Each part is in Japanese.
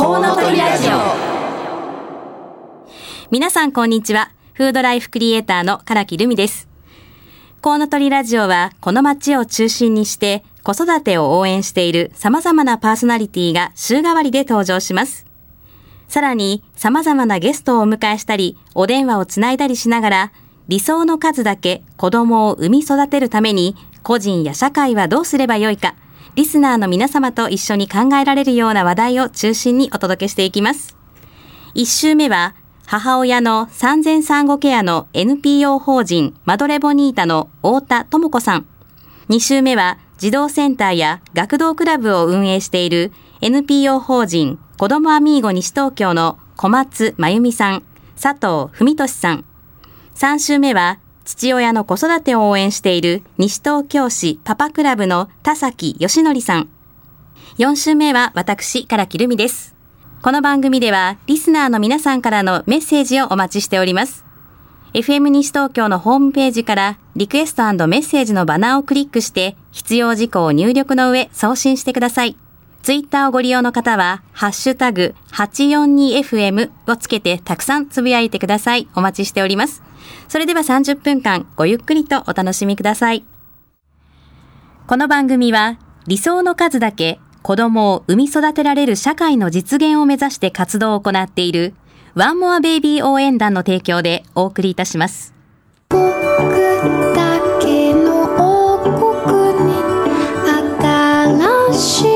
コウノトリラジオ。皆さんこんにちは。フードライフクリエイターの唐木留美です。コウノトリラジオはこの街を中心にして子育てを応援している様々なパーソナリティが週替わりで登場します。さらに様々なゲストをお迎えしたりお電話をつないだりしながら理想の数だけ子供を産み育てるために個人や社会はどうすればよいかリスナーの皆様と一緒に考えられるような話題を中心にお届けしていきます。一週目は母親の産前産後ケアの NPO 法人マドレボニータの太田智子さん。二週目は児童センターや学童クラブを運営している NPO 法人子どもアミーゴ西東京の小松真由美さん、佐藤文俊さん。3週目は、父親の子育てを応援している西東京市パパクラブの田崎義則さん。4週目は私、唐木留美です。この番組では、リスナーの皆さんからのメッセージをお待ちしております。FM 西東京のホームページから、リクエストメッセージのバナーをクリックして、必要事項を入力の上、送信してください。ツイッターをご利用の方は、ハッシュタグ 842FM をつけてたくさんつぶやいてください。お待ちしております。それでは30分間ごゆっくりとお楽しみください。この番組は理想の数だけ子供を産み育てられる社会の実現を目指して活動を行っているワンモアベイビー応援団の提供でお送りいたします。僕だけの王国に新しい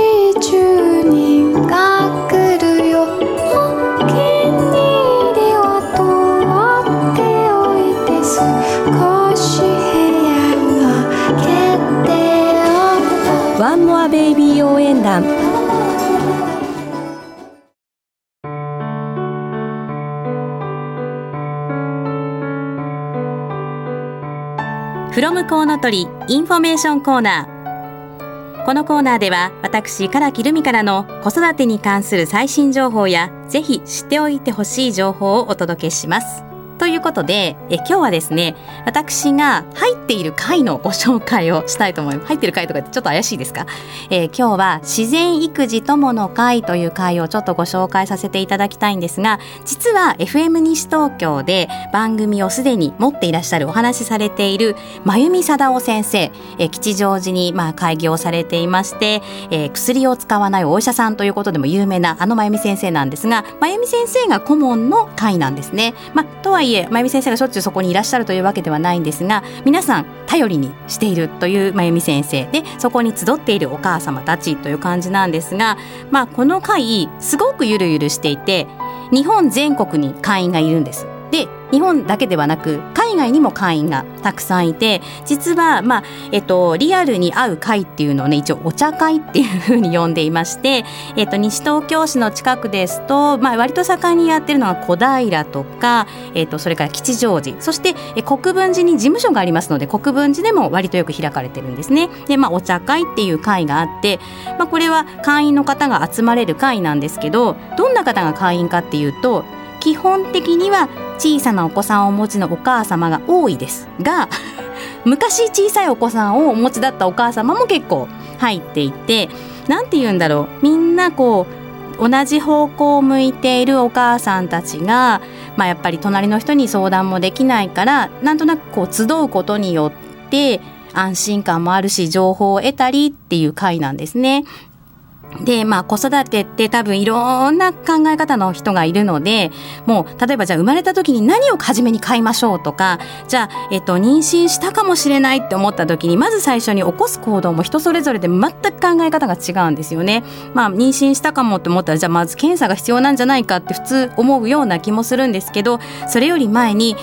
from コウノトリインフォメーションコーナー。このコーナーでは私、唐木留美からの子育てに関する最新情報やぜひ知っておいてほしい情報をお届けします。ということでえ今日はですね私が入っている会のご紹介をしたいと思います入っている会とかってちょっと怪しいですか、えー今日は自然育児友の会という会をちょっとご紹介させていただきたいんですが実は FM 西東京で番組をすでに持っていらっしゃるお話しされている真由美貞夫先生、え吉祥寺にまあ開業されていまして、えー薬を使わないお医者さんということでも有名なあの真由美先生なんですが真由美先生が顧問の会なんですね。まあ、とはいえ真由美先生がしょっちゅうそこにいらっしゃるというわけではないんですが皆さん頼りにしているという真由美先生でそこに集っているお母様たちという感じなんですが、まあ、この会すごくゆるゆるしていて日本全国に会員がいるんです。で日本だけではなく海外にも会員がたくさんいて実は、まあえっと、リアルに会う会っていうのをね一応お茶会っていうふうに呼んでいまして、えっと、西東京市の近くですと、まあ、割と盛んにやってるのが小平とか、えっと、それから吉祥寺そしてえ国分寺に事務所がありますので国分寺でも割とよく開かれてるんですね。で、まあ、お茶会っていう会があって、まあ、これは会員の方が集まれる会なんですけどどんな方が会員かっていうと基本的には小さなお子さんをお持ちのお母様が多いですが 昔小さいお子さんをお持ちだったお母様も結構入っていてなんて言うんだろうみんなこう同じ方向を向いているお母さんたちが、まあ、やっぱり隣の人に相談もできないからなんとなくこう集うことによって安心感もあるし情報を得たりっていう会なんですね。で、まあ子育てって多分いろんな考え方の人がいるので、もう例えばじゃあ生まれた時に何を初めに買いましょうとか、じゃあ、えっと、妊娠したかもしれないって思った時に、まず最初に起こす行動も人それぞれで全く考え方が違うんですよね。まあ妊娠したかもって思ったら、じゃあまず検査が必要なんじゃないかって普通思うような気もするんですけど、それより前に、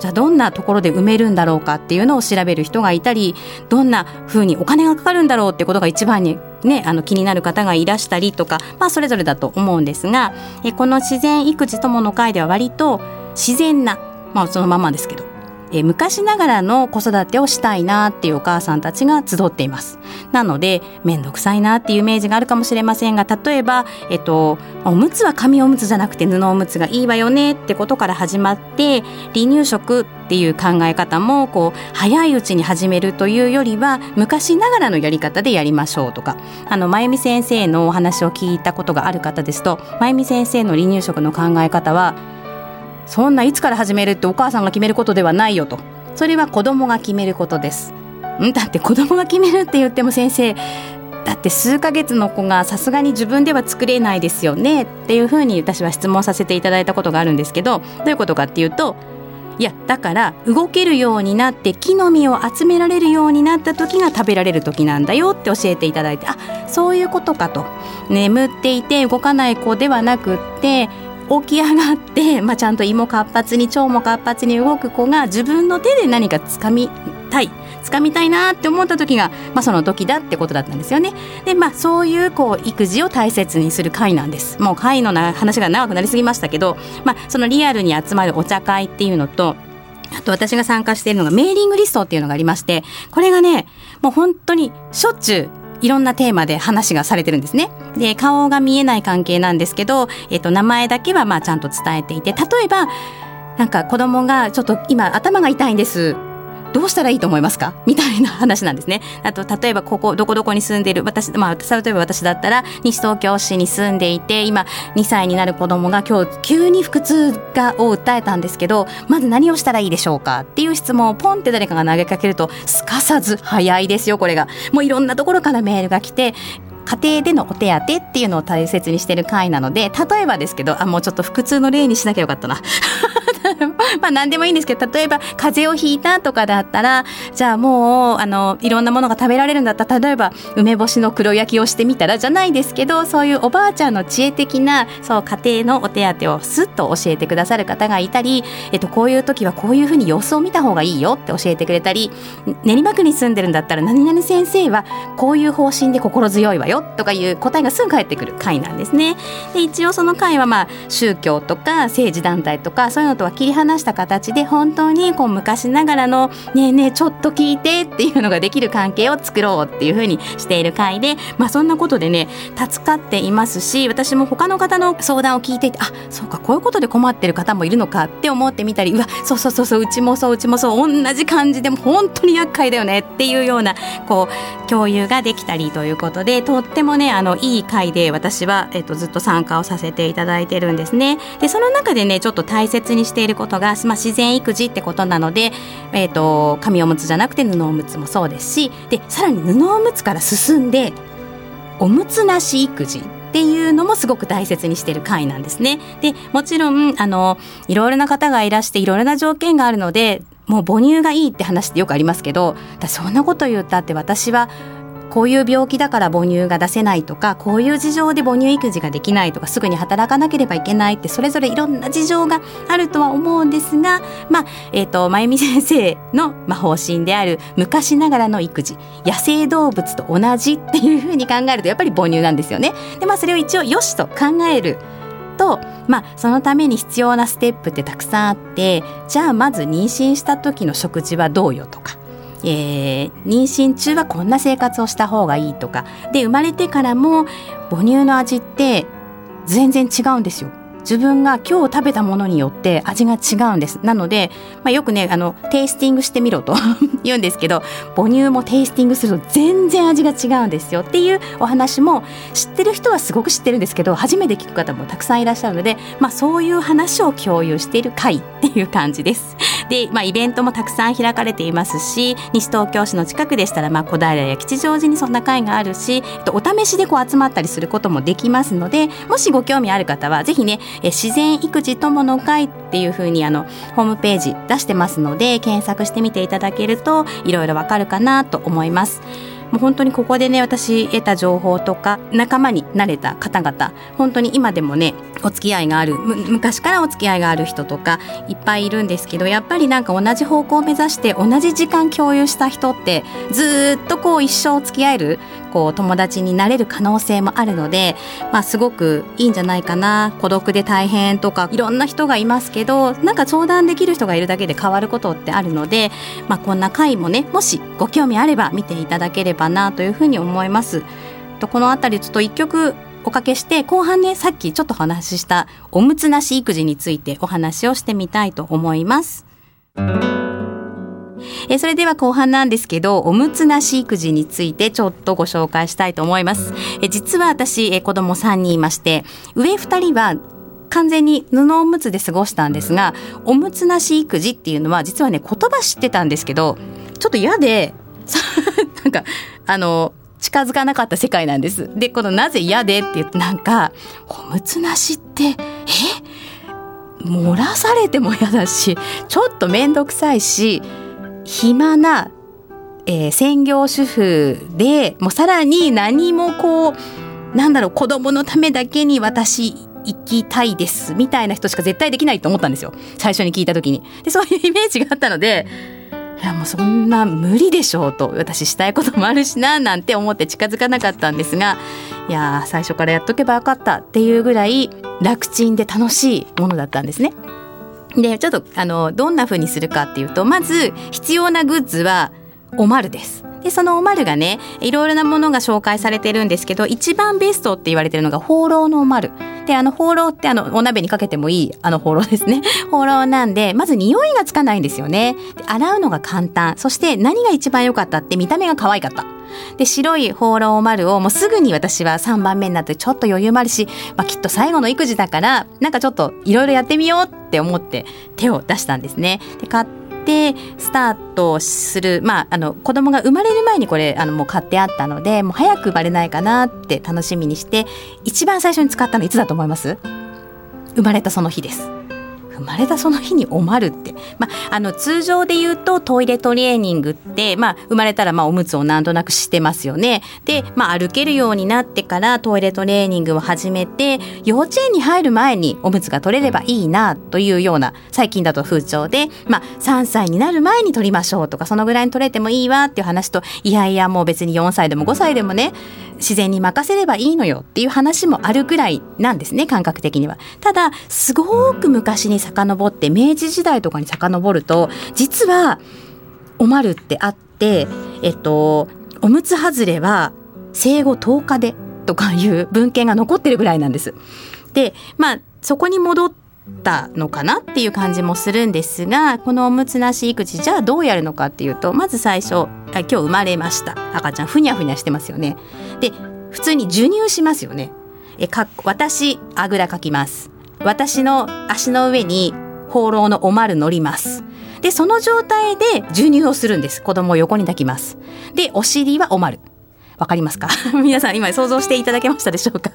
じゃあどんなところで埋めるんだろうかっていうのを調べる人がいたり、どんな風にお金がかかるんだろうってことが一番にね、あの気になる方がいらしたりとか、まあ、それぞれだと思うんですがえこの自然育児友の会では割と自然な、まあ、そのままですけどえ昔ながらの子育てをしたいなっていうお母さんたちが集っています。なので面倒くさいなっていうイメージがあるかもしれませんが例えば、えっと、おむつは紙おむつじゃなくて布おむつがいいわよねってことから始まって離乳食っていう考え方もこう早いうちに始めるというよりは昔ながらのやり方でやりましょうとか。あの真由美先生のお話を聞いたことがある方ですと真由美先生の離乳食の考え方はそんないつから始めるってお母さんが決めることではないよと。それは子供が決めることです。ん？だって子供が決めるって言っても先生だって数ヶ月の子がさすがに自分では作れないですよねっていうふうに私は質問させていただいたことがあるんですけどどういうことかっていうといやだから動けるようになって木の実を集められるようになった時が食べられる時なんだよって教えていただいてあそういうことかと。眠っていて動かない子ではなくって起き上がって、まあ、ちゃんと胃も活発に腸も活発に動く子が自分の手で何か掴みたい掴みたいなって思った時が、まあ、その時だってことだったんですよね。でまあそういうこう育児を大切にする会なんです。もう会のな話が長くなりすぎましたけど、まあ、そのリアルに集まるお茶会っていうのとあと私が参加しているのがメーリングリストっていうのがありましてこれがねもう本当にしょっちゅういろんなテーマで話がされてるんですね。で顔が見えない関係なんですけど、えっと、名前だけはまあちゃんと伝えていて例えばなんか子供がちょっと今頭が痛いんですどうしたらいいと思いますか？みたいな話なんですね。あと例えばここどこどこに住んでいる私まあ例えば私だったら西東京市に住んでいて今2歳になる子供が今日急に腹痛がを訴えたんですけどまず何をしたらいいでしょうか？っていう質問をポンって誰かが投げかけるとすかさず早いですよこれが。もういろんなところからメールが来て家庭でのお手当っていうのを大切にしてる会なので例えばですけどあもうちょっと腹痛の例にしなきゃよかったな。まあ何でもいいんですけど例えば風邪をひいたとかだったらじゃあもうあのいろんなものが食べられるんだったら例えば梅干しの黒焼きをしてみたらじゃないですけどそういうおばあちゃんの知恵的なそう家庭のお手当をスッと教えてくださる方がいたり、えっと、こういう時はこういうふうに様子を見た方がいいよって教えてくれたり練馬区に住んでるんだったら何々先生はこういう方針で心強いわよとかいう答えがすぐ返ってくる会なんですね。で一応その会はまあ宗教とか政治団体とかそういうのとは切り離した形で本当にこう昔ながらの「ねえねえちょっと聞いて」っていうのができる関係を作ろうっていうふうにしている会で、まあ、そんなことでね助かっていますし私も他の方の相談を聞いていてあそうかこういうことで困ってる方もいるのかって思ってみたりうわそうそうそうそううちもそううちもそう同じ感じでも本当に厄介だよねっていうようなこう共有ができたりということでとってもねあのいい会で私は、えっと、ずっと参加をさせていただいてるんですね。でその中でねちょっと大切にしていることが、まあ、自然育児ってことなので、えっと紙おむつじゃなくて布おむつもそうですしでさらに布おむつから進んでおむつなし育児っていうのもすごく大切にしてる会なんですね。でもちろんあのいろいろな方がいらしていろいろな条件があるのでもう母乳がいいって話ってよくありますけどそんなこと言ったって私はこういう病気だから母乳が出せないとかこういう事情で母乳育児ができないとかすぐに働かなければいけないってそれぞれいろんな事情があるとは思うんですがまあえっ、と真由美先生の、まあ、方針である昔ながらの育児野生動物と同じっていうふうに考えるとやっぱり母乳なんですよね。でまあそれを一応よしと考えると、まあ、そのために必要なステップってたくさんあってじゃあまず妊娠した時の食事はどうよとか。えー妊娠中はこんな生活をした方がいいとかで生まれてからも母乳の味って全然違うんですよ。自分が今日食べたものによって味が違うんです。なので、まあ、よくね、あの、テイスティングしてみろと 言うんですけど、母乳もテイスティングすると全然味が違うんですよっていうお話も知ってる人はすごく知ってるんですけど、初めて聞く方もたくさんいらっしゃるので、まあそういう話を共有している会っていう感じです。で、まあイベントもたくさん開かれていますし、西東京市の近くでしたら、まあ小平や吉祥寺にそんな会があるし、えっとお試しでこう集まったりすることもできますので、もしご興味ある方は、ぜひね、え自然育児友の会っていうふうにあの、ホームページ出してますので、検索してみていただけると、いろいろわかるかなと思います。もう本当にここでね私得た情報とか仲間になれた方々本当に今でもねお付き合いがある昔からお付き合いがある人とかいっぱいいるんですけどやっぱりなんか同じ方向を目指して同じ時間共有した人ってずっとこう一生付き合えるこう友達になれる可能性もあるので、まあ、すごくいいんじゃないかな孤独で大変とかいろんな人がいますけどなんか相談できる人がいるだけで変わることってあるので、まあ、こんな回もねもしご興味あれば見ていただければなというふうに思います。とこの辺りちょっと一曲おかけして後半ねさっきちょっと話したおむつなし育児についてお話をしてみたいと思います。えそれでは後半なんですけどおむつなし育児についてちょっとご紹介したいと思いますえ実は私え子供3人いまして上2人は完全に布おむつで過ごしたんですがおむつなし育児っていうのは実はね言葉知ってたんですけどちょっと嫌で なんかあの近づかなかった世界なんです。で、このなぜ嫌でって言ってなんか、おむつなしって、え？漏らされても嫌だし、ちょっと面倒くさいし、暇な、えー、専業主婦でもうさらに何もこうなんだろう子供のためだけに私行きたいですみたいな人しか絶対できないと思ったんですよ。最初に聞いた時に。でそういうイメージがあったのでいやもうそんな無理でしょうと。私したいこともあるしななんて思って近づかなかったんですがいや最初からやっとけばよかったっていうぐらい楽ちんで楽しいものだったんですね。でちょっとあのどんな風にするかっていうとまず必要なグッズはおまるです。でそのおまるがねいろいろなものが紹介されてるんですけど一番ベストって言われてるのが放浪のおまる。であの放浪ってあのお鍋にかけてもいいあの放浪ですね 放浪なんでまず匂いがつかないんですよね洗うのが簡単そして何が一番良かったって見た目が可愛かったで白い放浪丸をもうすぐに私は3番目になってちょっと余裕もあるし、まあ、きっと最後の育児だからなんかちょっといろいろやってみようって思って手を出したんですね。で買ってスタートする、まあ、あの子供が生まれる前にこれあのもう買ってあったのでもう早く生まれないかなって楽しみにして一番最初に使ったのいつだと思います？生まれたその日です。生まれたその日におまるって、まあ、あの通常で言うとトイレトレーニングって、まあ、生まれたらまあおむつをなんとなくしてますよね。で、まあ、歩けるようになってからトイレトレーニングを始めて幼稚園に入る前におむつが取れればいいなというような最近だと風潮で、まあ、3歳になる前に取りましょうとかそのぐらいに取れてもいいわっていう話といやいやもう別に4歳でも5歳でもね自然に任せればいいのよっていう話もあるぐらいなんですね感覚的には。ただすごく昔に遡って明治時代とかに遡ると実はおまるってあってえっとおむつ外れは生後10日でとかいう文献が残ってるぐらいなんです。でまあそこに戻ったのかなっていう感じもするんですがこのおむつなし育児じゃあどうやるのかっていうとまず最初今日生まれました。赤ちゃんふにゃふにゃしてますよね。で普通に授乳しますよね。えか私あぐらかきます。私の足の上に放浪のおまる乗ります。でその状態で授乳をするんです。子供を横に抱きます。でお尻はおまるわかりますか？皆さん今想像していただけましたでしょうか？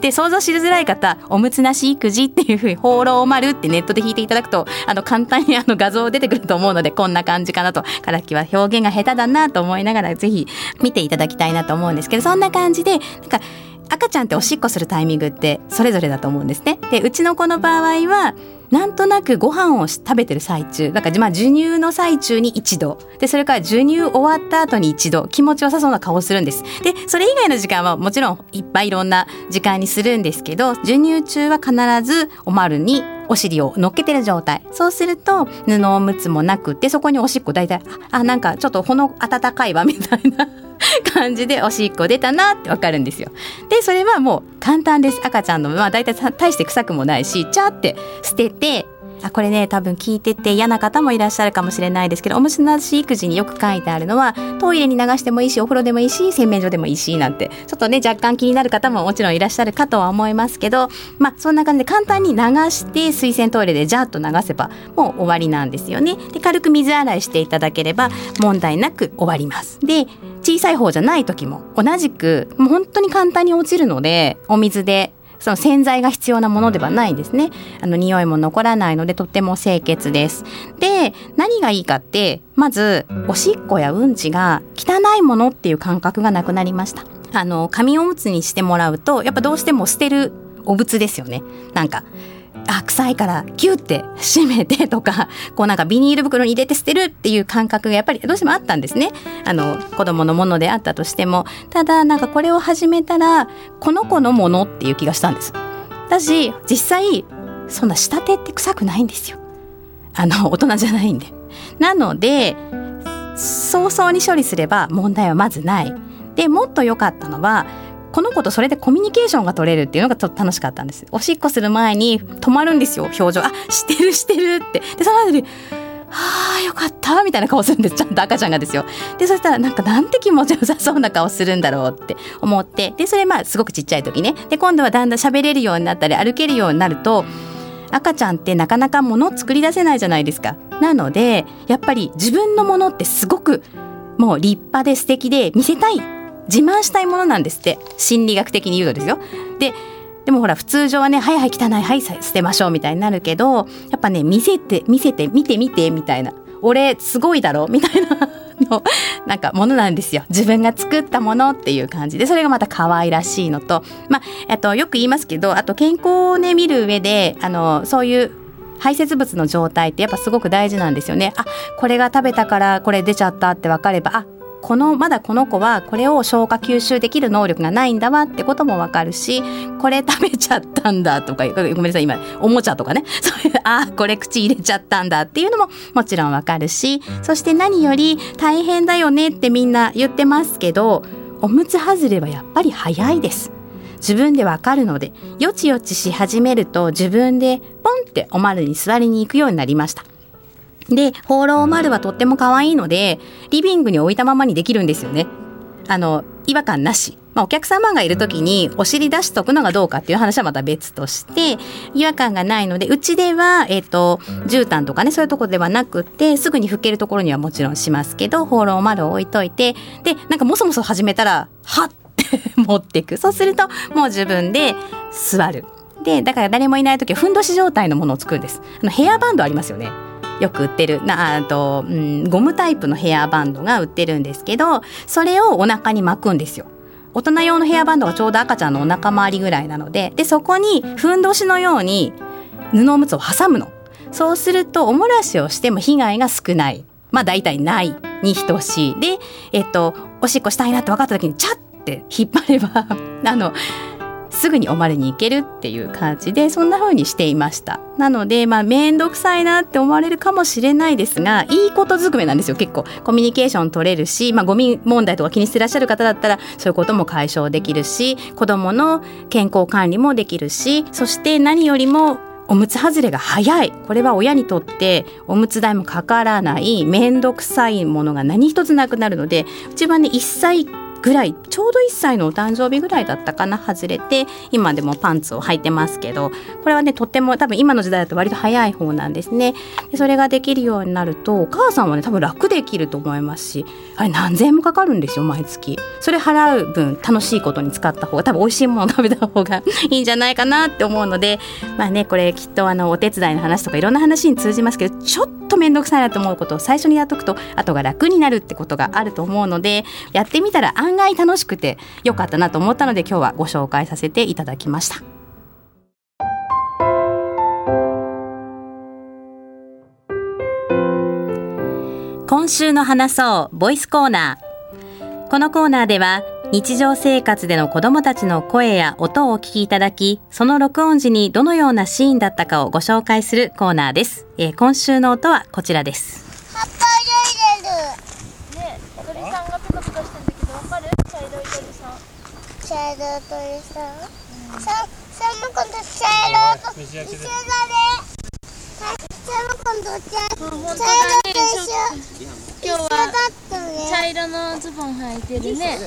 で想像しづらい方おむつなし育児っていうふうに放浪丸ってネットで引いていただくとあの簡単にあの画像出てくると思うのでこんな感じかなと。からきは表現が下手だなと思いながらぜひ見ていただきたいなと思うんですけどそんな感じでなんか赤ちゃんっておしっこするタイミングってそれぞれだと思うんですね。でうちの子の場合はなんとなくご飯を食べてる最中だからまあ授乳の最中に一度。でそれから授乳終わった後に一度気持ちよさそうな顔をするんです。でそれ以外の時間はもちろんいっぱいいろんな時間にするんですけど授乳中は必ずおまるにお尻を乗っけてる状態。そうすると布おむつもなくてそこにおしっこ大体あなんかちょっとほの温かいわみたいな。感じでおしっこ出たなってわかるんですよ。でそれはもう簡単です赤ちゃんのまあ大体大して臭くもないしチャーって捨ててあこれね多分聞いてて嫌な方もいらっしゃるかもしれないですけどおむつなし育児によく書いてあるのはトイレに流してもいいしお風呂でもいいし洗面所でもいいしなんてちょっとね若干気になる方ももちろんいらっしゃるかとは思いますけどまあそんな感じで簡単に流して水洗トイレでジャーッと流せばもう終わりなんですよね。で軽く水洗いしていただければ問題なく終わります。で小さい方じゃない時も同じくもう本当に簡単に落ちるのでお水でその洗剤が必要なものではないんですね。あの匂いも残らないのでとっても清潔です。で何がいいかってまずおしっこやうんちが汚いものっていう感覚がなくなりました。あの紙おむつにしてもらうとやっぱどうしても捨てるお物ですよね。なんかあ臭いからキュッて閉めてとか こうなんかビニール袋に入れて捨てるっていう感覚がやっぱりどうしてもあったんですね。あの子供のものであったとしても。ただなんかこれを始めたらこの子のものっていう気がしたんです。だし実際そんな仕立てって臭くないんですよ。あの大人じゃないんで。なので早々に処理すれば問題はまずない。でもっと良かったのはこの子とそれでコミュニケーションが取れるっていうのがちょっと楽しかったんです。おしっこする前に止まるんですよ表情。あしてるしてるって。でその後にはあよかったみたいな顔するんです。ちゃんと赤ちゃんがですよ。でそしたらなんかなんて気持ちよさそうな顔するんだろうって思って。でそれまあすごくちっちゃい時ね。で今度はだんだん喋れるようになったり歩けるようになると赤ちゃんってなかなか物を作り出せないじゃないですか。なのでやっぱり自分のものってすごくもう立派で素敵で見せたい自慢したいものなんですって。心理学的に言うとですよ。ででもほら普通上はね「はいはい汚いはい捨てましょう」みたいになるけどやっぱね見せて見せて見て見てみたいな「俺すごいだろ」みたいなのなんかものなんですよ。自分が作ったものっていう感じ。でそれがまた可愛らしいのと。まあとよく言いますけどあと健康をね見る上であのそういう排泄物の状態ってやっぱすごく大事なんですよね。あこれが食べたからこれ出ちゃったって分かればあこのまだこの子はこれを消化吸収できる能力がないんだわってこともわかるしこれ食べちゃったんだとか ごめんなさい今おもちゃとかね そういうあこれ口入れちゃったんだっていうのももちろんわかるしそして何より大変だよねってみんな言ってますけどおむつ外れはやっぱり早いです。自分でわかるのでよちよちし始めると自分でポンっておまるに座りに行くようになりました。で、放浪丸はとっても可愛いので、リビングに置いたままにできるんですよね。あの、違和感なし。まあ、お客様がいる時にお尻出しとくのがどうかっていう話はまた別として違和感がないのでうちでは、えっ、ー、と絨毯とかねそういうとこではなくてすぐに拭けるところにはもちろんしますけど放浪丸を置いといてでなんかもそもそ始めたらはって持っていくそうするともう自分で座るでだから誰もいない時はふんどし状態のものを作るんですあのヘアバンドありますよねよく売ってるなあと、うん、ゴムタイプのヘアバンドが売ってるんですけどそれをお腹に巻くんですよ。大人用のヘアバンドがちょうど赤ちゃんのお腹周りぐらいなのででそこにふんどしのように布おむつを挟むの。そうするとおもらしをしても被害が少ない。まあ大体ないに等しい。で、えっと、おしっこしたいなって分かった時にチャッて引っ張れば あのすぐにおまれに行けるっていう感じでそんな風にしていました。なのでまあ面倒くさいなって思われるかもしれないですがいいことずくめなんですよ。結構コミュニケーション取れるし、まあ、ゴミ問題とか気にしてらっしゃる方だったらそういうことも解消できるし子どもの健康管理もできるしそして何よりもおむつ外れが早い。これは親にとっておむつ代もかからない面倒くさいものが何一つなくなるのでうちはね1歳ぐらいちょうど1歳のお誕生日ぐらいだったかな外れて今でもパンツを履いてますけどこれはねとっても多分今の時代だと割と早い方なんですね。でそれができるようになるとお母さんはね多分楽できると思いますしあれ何千円もかかるんですよ毎月。それ払う分楽しいことに使った方が多分美味しいものを食べた方がいいんじゃないかなって思うのでまあねこれきっとあのお手伝いの話とかいろんな話に通じますけどちょっと面倒くさいなと思うことを最初にやっとくと後が楽になるってことがあると思うのでやってみたら案外楽しくてよかったなと思ったので今日はご紹介させていただきました。今週の話そうボイスコーナー。このコーナーでは日常生活での子供たちの声や音をお聞きいただきその録音時にどのようなシーンだったかをご紹介するコーナーです、えー、今週の音はこちらです。葉っぱ入れる。ね鳥さんがペタペタしてる茶色い鳥さん、うん、ささも今度茶色と一緒だね。さも今度茶茶色と一緒。今日は茶色のズボン履いてるね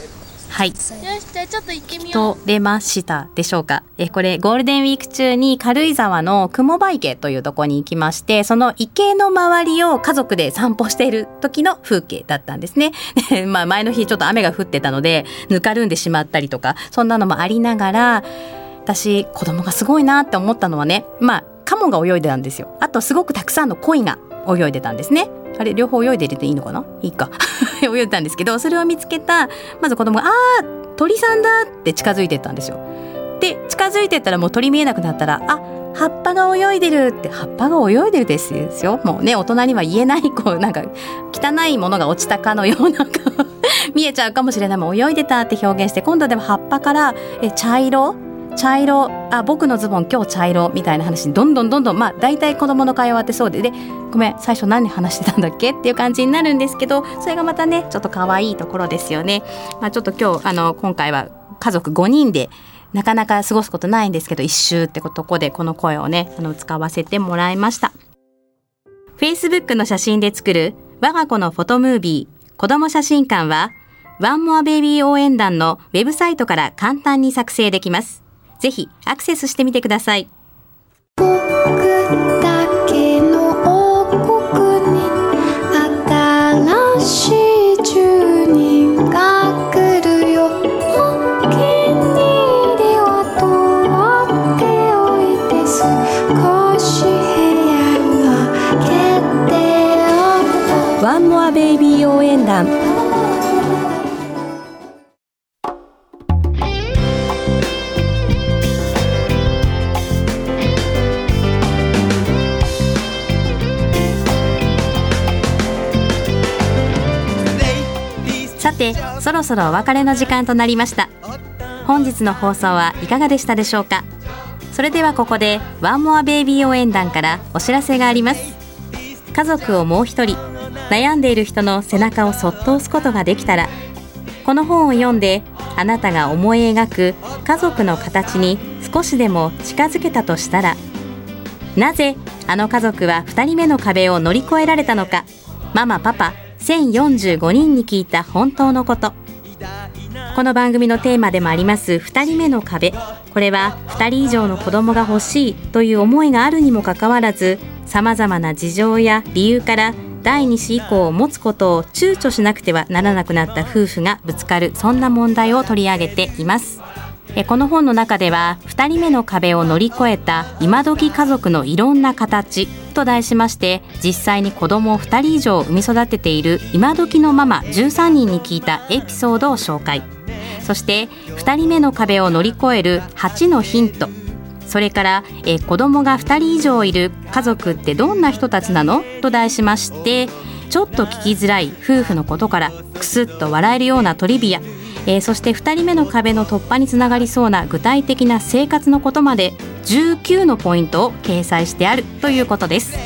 はい。よし、じゃあちょっと行ってみよう。取れましたでしょうか？え、これゴールデンウィーク中に軽井沢の雲場池というとこに行きまして、その池の周りを家族で散歩している時の風景だったんですね。で まあ前の日ちょっと雨が降ってたので、ぬかるんでしまったりとか、そんなのもありながら、私子供がすごいなって思ったのはね、まあカモが泳いでたんですよ。あとすごくたくさんの鯉が泳いでたんですね。あれ両方泳いで入れていいのかな？いいか 泳いでたんですけどそれを見つけたまず子供が「あー鳥さんだ!」って近づいてったんですよ。で近づいてったらもう鳥見えなくなったら「あ葉っぱが泳いでるって葉っぱが泳いでるですよもうね大人には言えないこうなんか汚いものが落ちたかのような見えちゃうかもしれないもう泳いでたって表現して今度でも葉っぱからえ茶色茶色あ僕のズボン今日茶色みたいな話にどんどんどんどんまあ大体子供の会話ってそうででごめん最初何話してたんだっけっていう感じになるんですけどそれがまたねちょっと可愛いところですよね。まあ、ちょっと今日あの今回は家族5人でなかなか過ごすことないんですけど一周ってことこでこの声をねあの使わせてもらいました Facebook の写真で作る我が子のフォトムービー子供写真館はワンモアベイビー応援団のウェブサイトから簡単に作成できますぜひアクセスしてみてください。さてそろそろお別れの時間となりました。本日の放送はいかがでしたでしょうか？それではここでワンモアベイビー応援団からお知らせがあります。家族をもう一人悩んでいる人の背中をそっと押すことができたらこの本を読んであなたが思い描く家族の形に少しでも近づけたとしたらなぜあの家族は2人目の壁を乗り越えられたのか？ママパパ1045人に聞いた本当のこと。この番組のテーマでもあります2人目の壁。これは2人以上の子供が欲しいという思いがあるにもかかわらずさまざまな事情や理由から第2子以降を持つことを躊躇しなくてはならなくなった夫婦がぶつかるそんな問題を取り上げています。この本の中では2人目の壁を乗り越えた今時家族のいろんな形と題しまして実際に子供を2人以上産み育てている今時のママ13人に聞いたエピソードを紹介。そして2人目の壁を乗り越える8のヒント。それから、えー子供が2人以上いる家族ってどんな人たちなの？と題しましてちょっと聞きづらい夫婦のことからクスッと笑えるようなトリビア、えーそして2人目の壁の突破につながりそうな具体的な生活のことまで19のポイントを掲載してあるということです。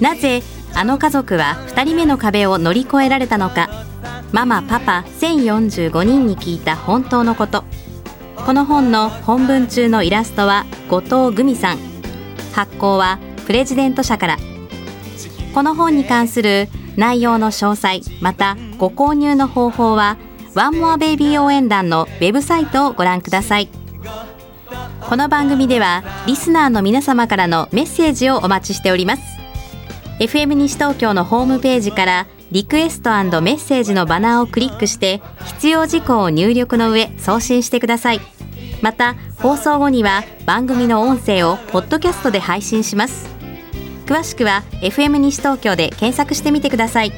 なぜあの家族は2人目の壁を乗り越えられたのか。ママパパ1045人に聞いた本当のこと。この本の本文中のイラストは後藤グミさん。発行はプレジデント社から。この本に関する内容の詳細またご購入の方法はワンモアベイビー応援団のウェブサイトをご覧ください。この番組ではリスナーの皆様からのメッセージをお待ちしております。FM 西東京のホームページからリクエストメッセージのバナーをクリックして必要事項を入力の上送信してください。また放送後には番組の音声をポッドキャストで配信します。詳しくは FM 西東京で検索してみてください。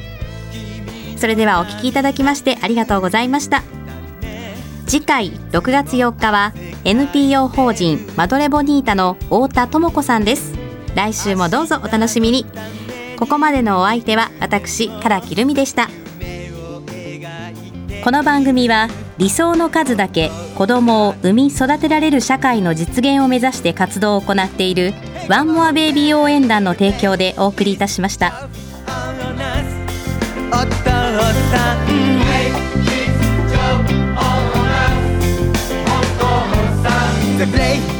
それではお聞きいただきましてありがとうございました。次回6月4日は NPO 法人マドレボニータの太田智子さんです。来週もどうぞお楽しみに。ここまでのお相手は私唐木留美でした。この番組は理想の数だけ子供を産み育てられる社会の実現を目指して活動を行っているワンモアベイビー応援団の提供でお送りいたしました。Play